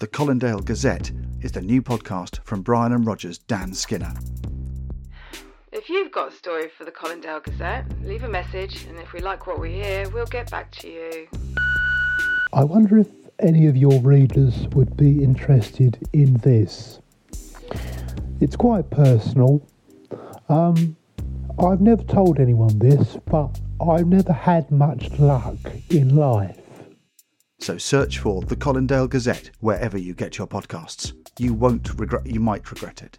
The Colindale Gazette is the new podcast from Brian and Roger's Dan Skinner. If you've got a story for the Colindale Gazette, leave a message, and if we like what we hear, we'll get back to you. I wonder if any of your readers would be interested in this. It's quite personal. Um, I've never told anyone this, but I've never had much luck in life. So search for the Colindale Gazette wherever you get your podcasts. You won't regret. You might regret it.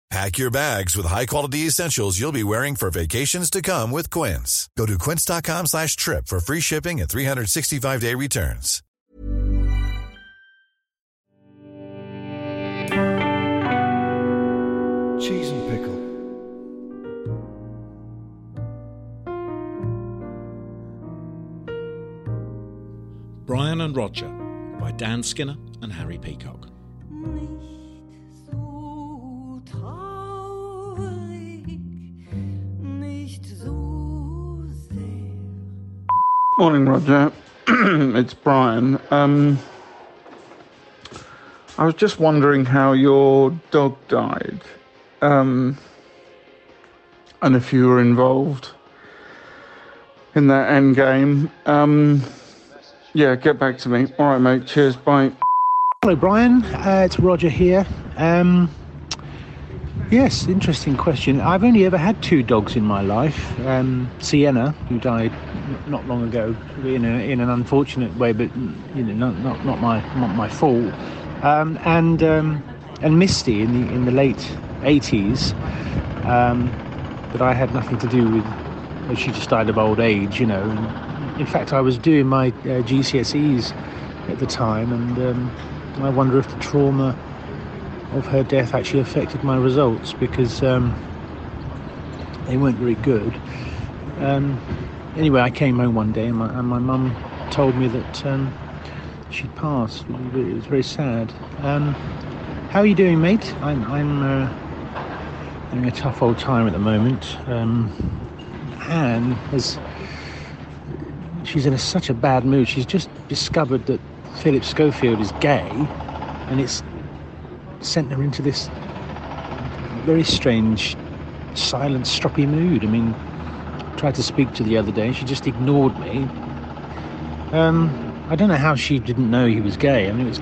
Pack your bags with high-quality essentials you'll be wearing for vacations to come with Quince. Go to quince.com slash trip for free shipping and 365-day returns. Cheese and pickle. Brian and Roger by Dan Skinner and Harry Peacock. Morning, Roger. it's Brian. Um, I was just wondering how your dog died, um, and if you were involved in that end game. Um, yeah, get back to me. All right, mate. Cheers. Bye. Hello, Brian. Uh, it's Roger here. Um, yes, interesting question. I've only ever had two dogs in my life. Um, Sienna, who died not long ago in, a, in an unfortunate way, but you know, not not, not my not my fault. Um, and um, and Misty in the in the late 80s. Um, but I had nothing to do with. She just died of old age, you know. And in fact, I was doing my uh, GCSEs at the time, and um, I wonder if the trauma of her death actually affected my results because um, they weren't very good. Um, anyway, I came home one day and my, mum told me that um, she'd passed. It was very sad. Um, how are you doing, mate? I'm, I'm uh, having a tough old time at the moment. Um, Anne has. She's in a, such a bad mood. She's just discovered that Philip Schofield is gay, and it's sent her into this very strange, silent, stroppy mood. I mean, I tried to speak to the other day, she just ignored me. Um, I don't know how she didn't know he was gay. I mean, it was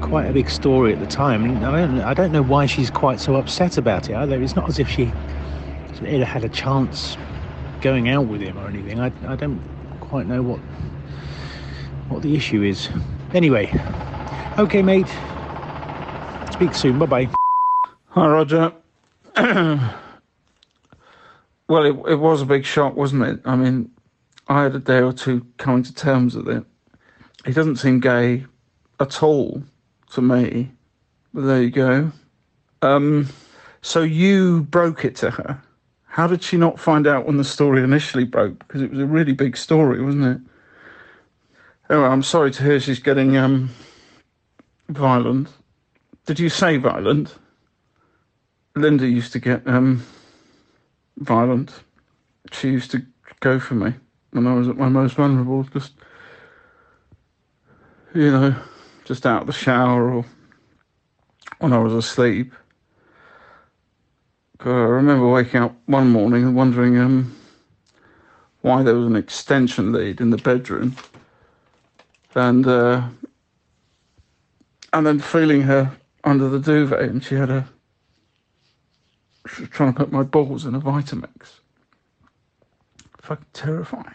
quite a big story at the time. I, don't, I don't know why she's quite so upset about it either. It's not as if she had had a chance going out with him or anything. I, I don't quite know what what the issue is. Anyway, okay, mate. Speak soon. Bye bye. Hi, Roger. well, it, it was a big shock, wasn't it? I mean, I had a day or two coming to terms with it. He doesn't seem gay at all to me. But there you go. Um, so you broke it to her. How did she not find out when the story initially broke? Because it was a really big story, wasn't it? Anyway, I'm sorry to hear she's getting um, violent. Did you say violent? Linda used to get um, violent. She used to go for me when I was at my most vulnerable, just, you know, just out of the shower or when I was asleep. 'Cause I remember waking up one morning and wondering um, why there was an extension lead in the bedroom. And uh, and then feeling her under the duvet, and she had a she was trying to put my balls in a Vitamix. Fucking terrifying.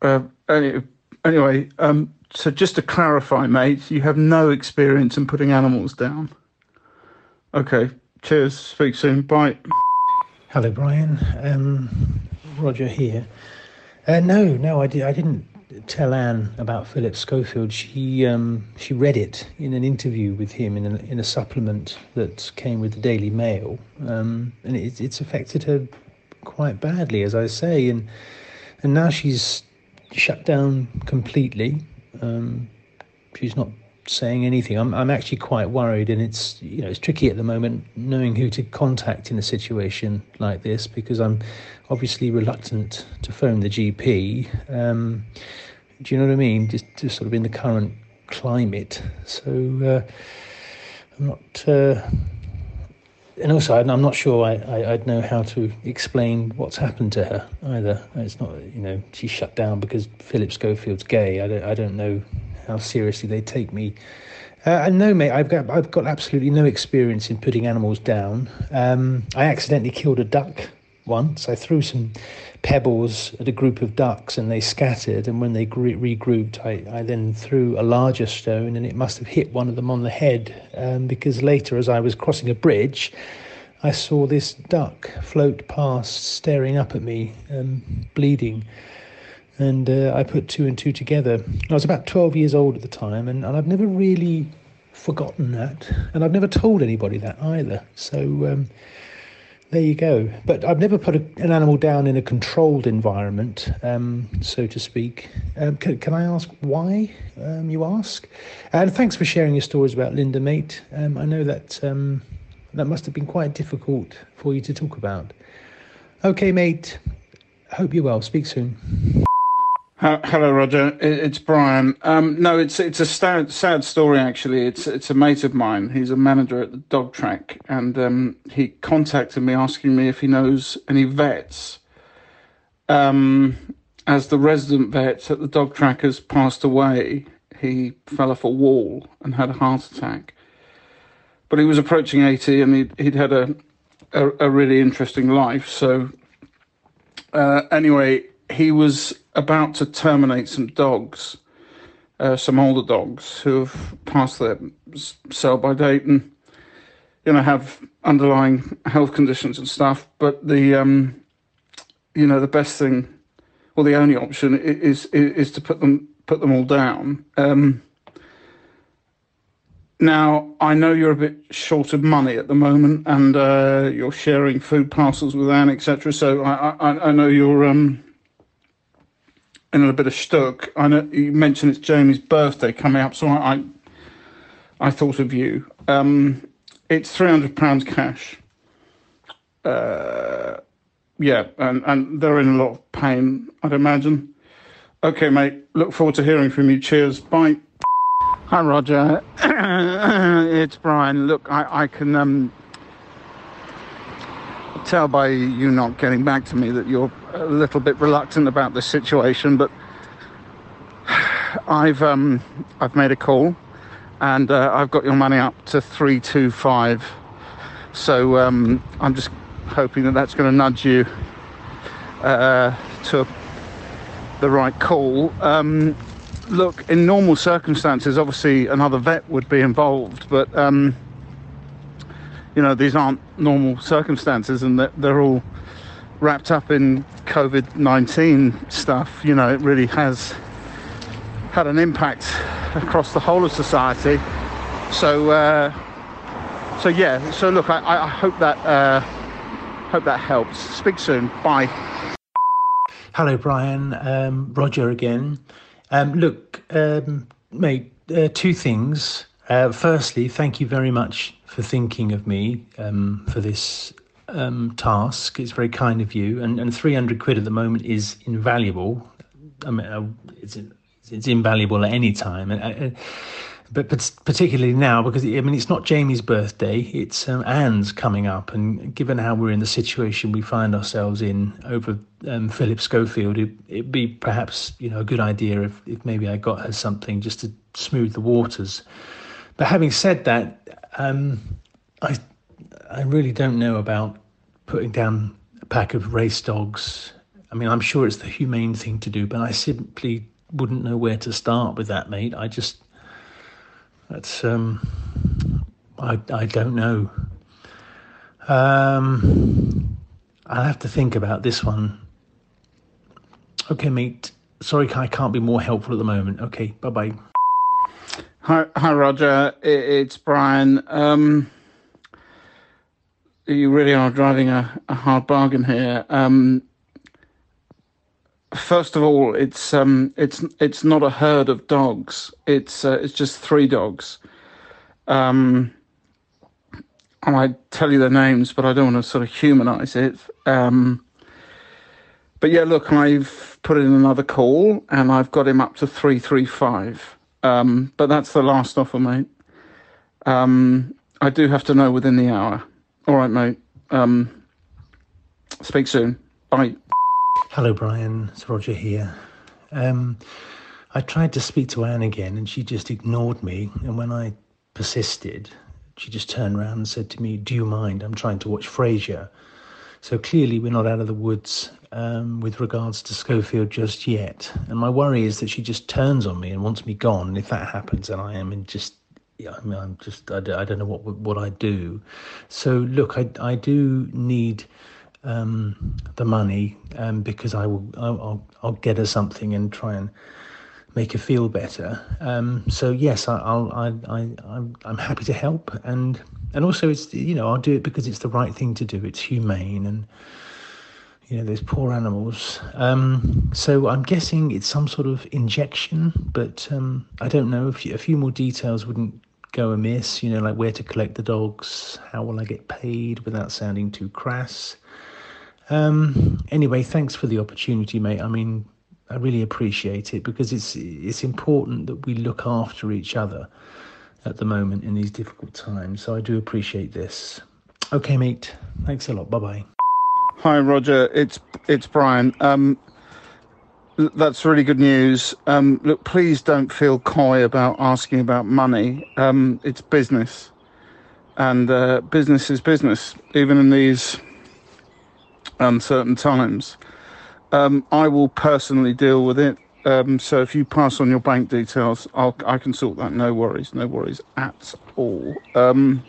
Uh, any, anyway, um, so just to clarify, mate, you have no experience in putting animals down. Okay, cheers. Speak soon. Bye. Hello, Brian. Um, Roger here. Uh, no, no, I, did, I didn't tell Anne about Philip Schofield. She um, she read it in an interview with him in a, in a supplement that came with the Daily Mail, um, and it, it's affected her quite badly, as I say, and and now she's shut down completely. Um, she's not saying anything. I'm I'm actually quite worried, and it's you know it's tricky at the moment knowing who to contact in a situation like this because I'm obviously reluctant to phone the GP. Um, do you know what I mean? Just, just sort of in the current climate. So uh, I'm not. Uh, and also, I'm not sure I, I, would know how to explain what's happened to her either. It's not, you know, she's shut down because Philip Schofield's gay. I don't, I don't know how seriously they take me. Uh, and no, mate, I've got, I've got absolutely no experience in putting animals down. Um, I accidentally killed a duck once. I threw some pebbles at a group of ducks and they scattered. And when they regrouped, I, I then threw a larger stone and it must have hit one of them on the head. Um, because later, as I was crossing a bridge, I saw this duck float past, staring up at me, um, bleeding. And uh, I put two and two together. I was about 12 years old at the time, and, and I've never really forgotten that. And I've never told anybody that either. So, um, there you go. But I've never put a, an animal down in a controlled environment, um, so to speak. Um, can, can, I ask why um, you ask? And thanks for sharing your stories about Linda, mate. Um, I know that um, that must have been quite difficult for you to talk about. Okay, mate. Hope you're well. Speak soon. Hello, Roger. It's Brian. Um, no, it's it's a sad, sad story actually. It's it's a mate of mine. He's a manager at the dog track, and um, he contacted me asking me if he knows any vets. Um, as the resident vet at the dog track has passed away, he fell off a wall and had a heart attack. But he was approaching eighty, and he'd he'd had a a, a really interesting life. So uh, anyway, he was about to terminate some dogs, uh, some older dogs who have passed their sell by date and you know have underlying health conditions and stuff. But the um, you know the best thing, or the only option is is, is to put them put them all down. Um, now I know you're a bit short of money at the moment, and uh, you're sharing food parcels with Anne, etc. So I, I, I know you're um, in a bit of stuck. I know you mentioned it's Jamie's birthday coming up, so I I, I thought of you. Um, it's three hundred pounds cash. Uh, yeah, and and they're in a lot of pain, I'd imagine. Okay, mate. Look forward to hearing from you. Cheers. Bye. Hi, Roger. it's Brian. Look, I I can um tell by you not getting back to me that you're a little bit reluctant about this situation, but I've um, I've made a call, and uh, I've got your money up to three two five. So um, I'm just hoping that that's going to nudge you uh, to the right call. Um, look, in normal circumstances, obviously another vet would be involved, but um, you know these aren't normal circumstances and that they're all wrapped up in COVID 19 stuff. You know, it really has had an impact across the whole of society. So, uh, so yeah. So look, I, I hope that uh, hope that helps. Speak soon. Bye. Hello, Brian. Um, Roger again. Um, look, um, mate. Uh, two things. Uh, firstly, thank you very much for thinking of me um, for this um, task. It's very kind of you, and, and 300 quid at the moment is invaluable. I mean, uh, it's it's invaluable at any time. And, uh, but, but particularly now because I mean it's not Jamie's birthday, it's um, Anne's coming up, and given how we're in the situation we find ourselves in over um, Philip Schofield, it, it'd be perhaps you know a good idea if, if maybe I got her something just to smooth the waters. But having said that, um, I I really don't know about putting down a pack of race dogs. I mean, I'm sure it's the humane thing to do, but I simply wouldn't know where to start with that, mate. I just that's um, I I don't know. Um, I'll have to think about this one. Okay, mate. Sorry, I can't be more helpful at the moment. Okay, bye bye. Hi, hi, Roger. It, it's Brian. Um, you really are driving a, a hard bargain here. Um, first of all, it's um, it's it's not a herd of dogs. It's uh, it's just three dogs. Um, I might tell you their names, but I don't want to sort of humanize it. Um, but yeah, look, I've put in another call and I've got him up to three three five. Um, but that's the last offer, mate. Um, I do have to know within the hour. All right, mate. Um, speak soon. Bye. Hello, Brian. It's Roger here. Um, I tried to speak to Anne again, and she just ignored me. And when I persisted, she just turned around and said to me, "Do you mind? I'm trying to watch Frasier." So clearly, we're not out of the woods um, with regards to Schofield just yet. And my worry is that she just turns on me and wants me gone. And if that happens, then I am in just yeah, I mean, I'm just, I, don't- I don't know what what I do. So look, I I do need um, the money um, because I will, I'll, I'll I'll get her something and try and make her feel better. Um, so yes, I, I'll I I I'm I'm happy to help and and also it's you know I'll do it because it's the right thing to do. It's humane and you know those poor animals. Um, so i'm guessing it's some sort of injection but um, i don't know. If a few more details wouldn't go amiss you know like where to collect the dogs how will i get paid without sounding too crass? Um, anyway thanks for the opportunity mate. I mean i really appreciate it because it's it's important that we look after each other at the moment in these difficult times so i do appreciate this okay mate thanks a lot bye bye Hi, Roger. It's it's Brian. Um, that's really good news. Um, look, please don't feel coy about asking about money. Um, it's business, and uh, business is business, even in these uncertain times. Um, I will personally deal with it. Um, so if you pass on your bank details, I'll I can sort that. No worries, no worries at all. Um,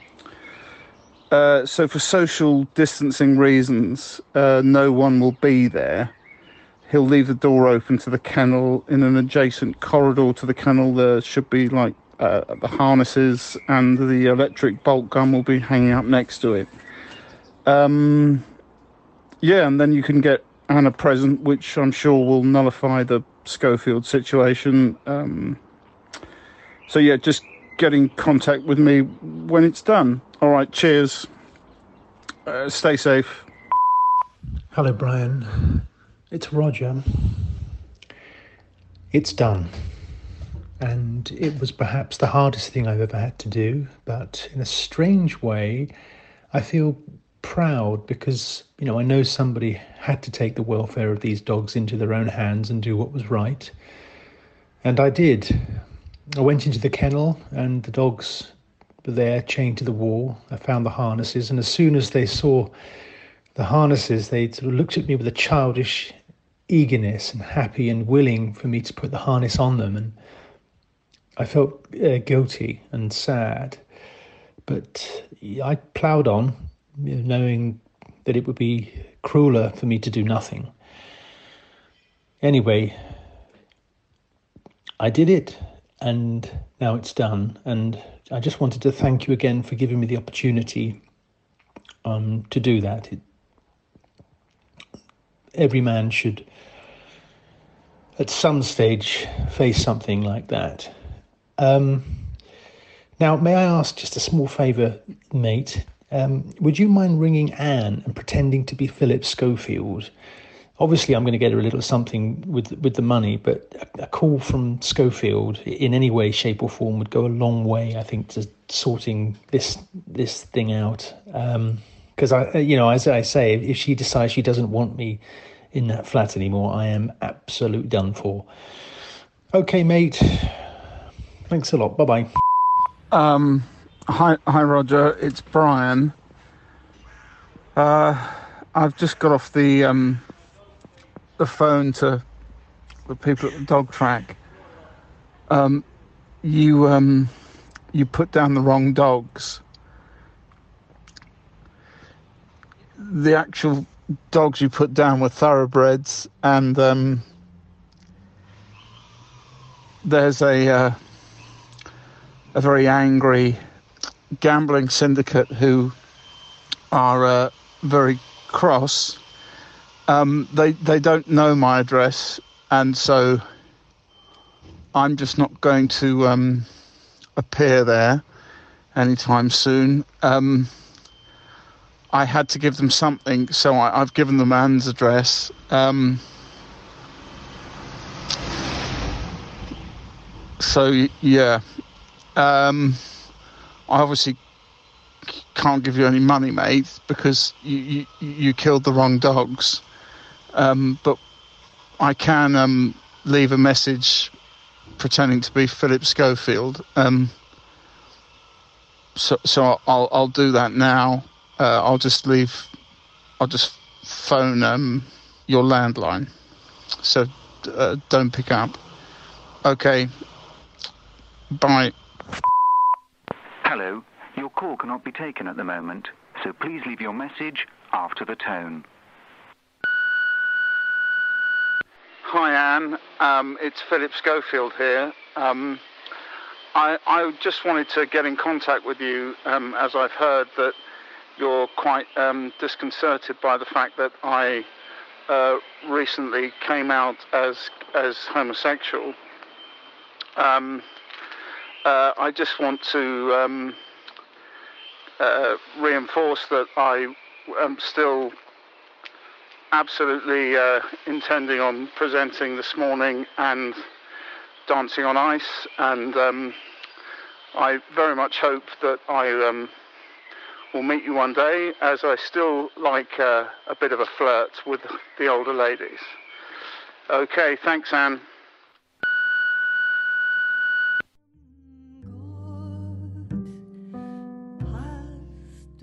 uh, so for social distancing reasons, uh, no one will be there. He'll leave the door open to the kennel in an adjacent corridor to the kennel. There should be like uh, the harnesses and the electric bolt gun will be hanging up next to it. Um, yeah, and then you can get Anna present, which I'm sure will nullify the Schofield situation. Um, so yeah, just get in contact with me when it's done. All right, cheers. Uh, stay safe. Hello, Brian. It's Roger. It's done. And it was perhaps the hardest thing I've ever had to do, but in a strange way, I feel proud because, you know, I know somebody had to take the welfare of these dogs into their own hands and do what was right. And I did. I went into the kennel and the dogs were there chained to the wall. I found the harnesses, and as soon as they saw the harnesses, they sort of looked at me with a childish eagerness and happy and willing for me to put the harness on them. And I felt uh, guilty and sad, but I ploughed on, you know, knowing that it would be crueler for me to do nothing. Anyway, I did it, and now it's done. And I just wanted to thank you again for giving me the opportunity um, to do that. It, every man should, at some stage, face something like that. Um, now, may I ask just a small favour, mate? Um, would you mind ringing Anne and pretending to be Philip Schofield? obviously I'm going to get her a little something with with the money, but a, a, call from Schofield in any way, shape, or form would go a long way. I think to sorting this this thing out. Because um, I, you know, as I say, if she decides she doesn't want me in that flat anymore, I am absolute done for. Okay, mate. Thanks a lot. Bye bye. Um, hi, hi, Roger. It's Brian. Uh, I've just got off the um, the phone to the people at the dog track. Um, you um, you put down the wrong dogs. The actual dogs you put down were thoroughbreds, and um, there's a uh, a very angry gambling syndicate who are uh, very cross. Um, they they don't know my address, and so I'm just not going to um, appear there anytime soon. Um, I had to give them something, so I, have given them Anne's address. Um, so yeah, um, I obviously can't give you any money, mate, because you you, you killed the wrong dogs. Um, but I can um, leave a message pretending to be Philip Schofield. Um, so so I'll I'll do that now. Uh, I'll just leave. I'll just phone um, your landline. So uh, don't pick up. Okay. Bye. Hello. Your call cannot be taken at the moment, so please leave your message after the tone. Hi, Anne. Um, it's Philip Schofield here. Um, I, I, just wanted to get in contact with you um, as I've heard that you're quite um, disconcerted by the fact that I uh, recently came out as as homosexual. Um, uh, I just want to um, uh, reinforce that I am still absolutely uh, intending on presenting this morning and dancing on ice, and um, I very much hope that I um, will meet you one day, as I still like uh, a bit of a flirt with the older ladies. Okay, thanks, Anne.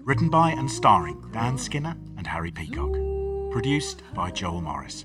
Written by and starring Dan Skinner and Harry Peacock. Produced by Joel Morris.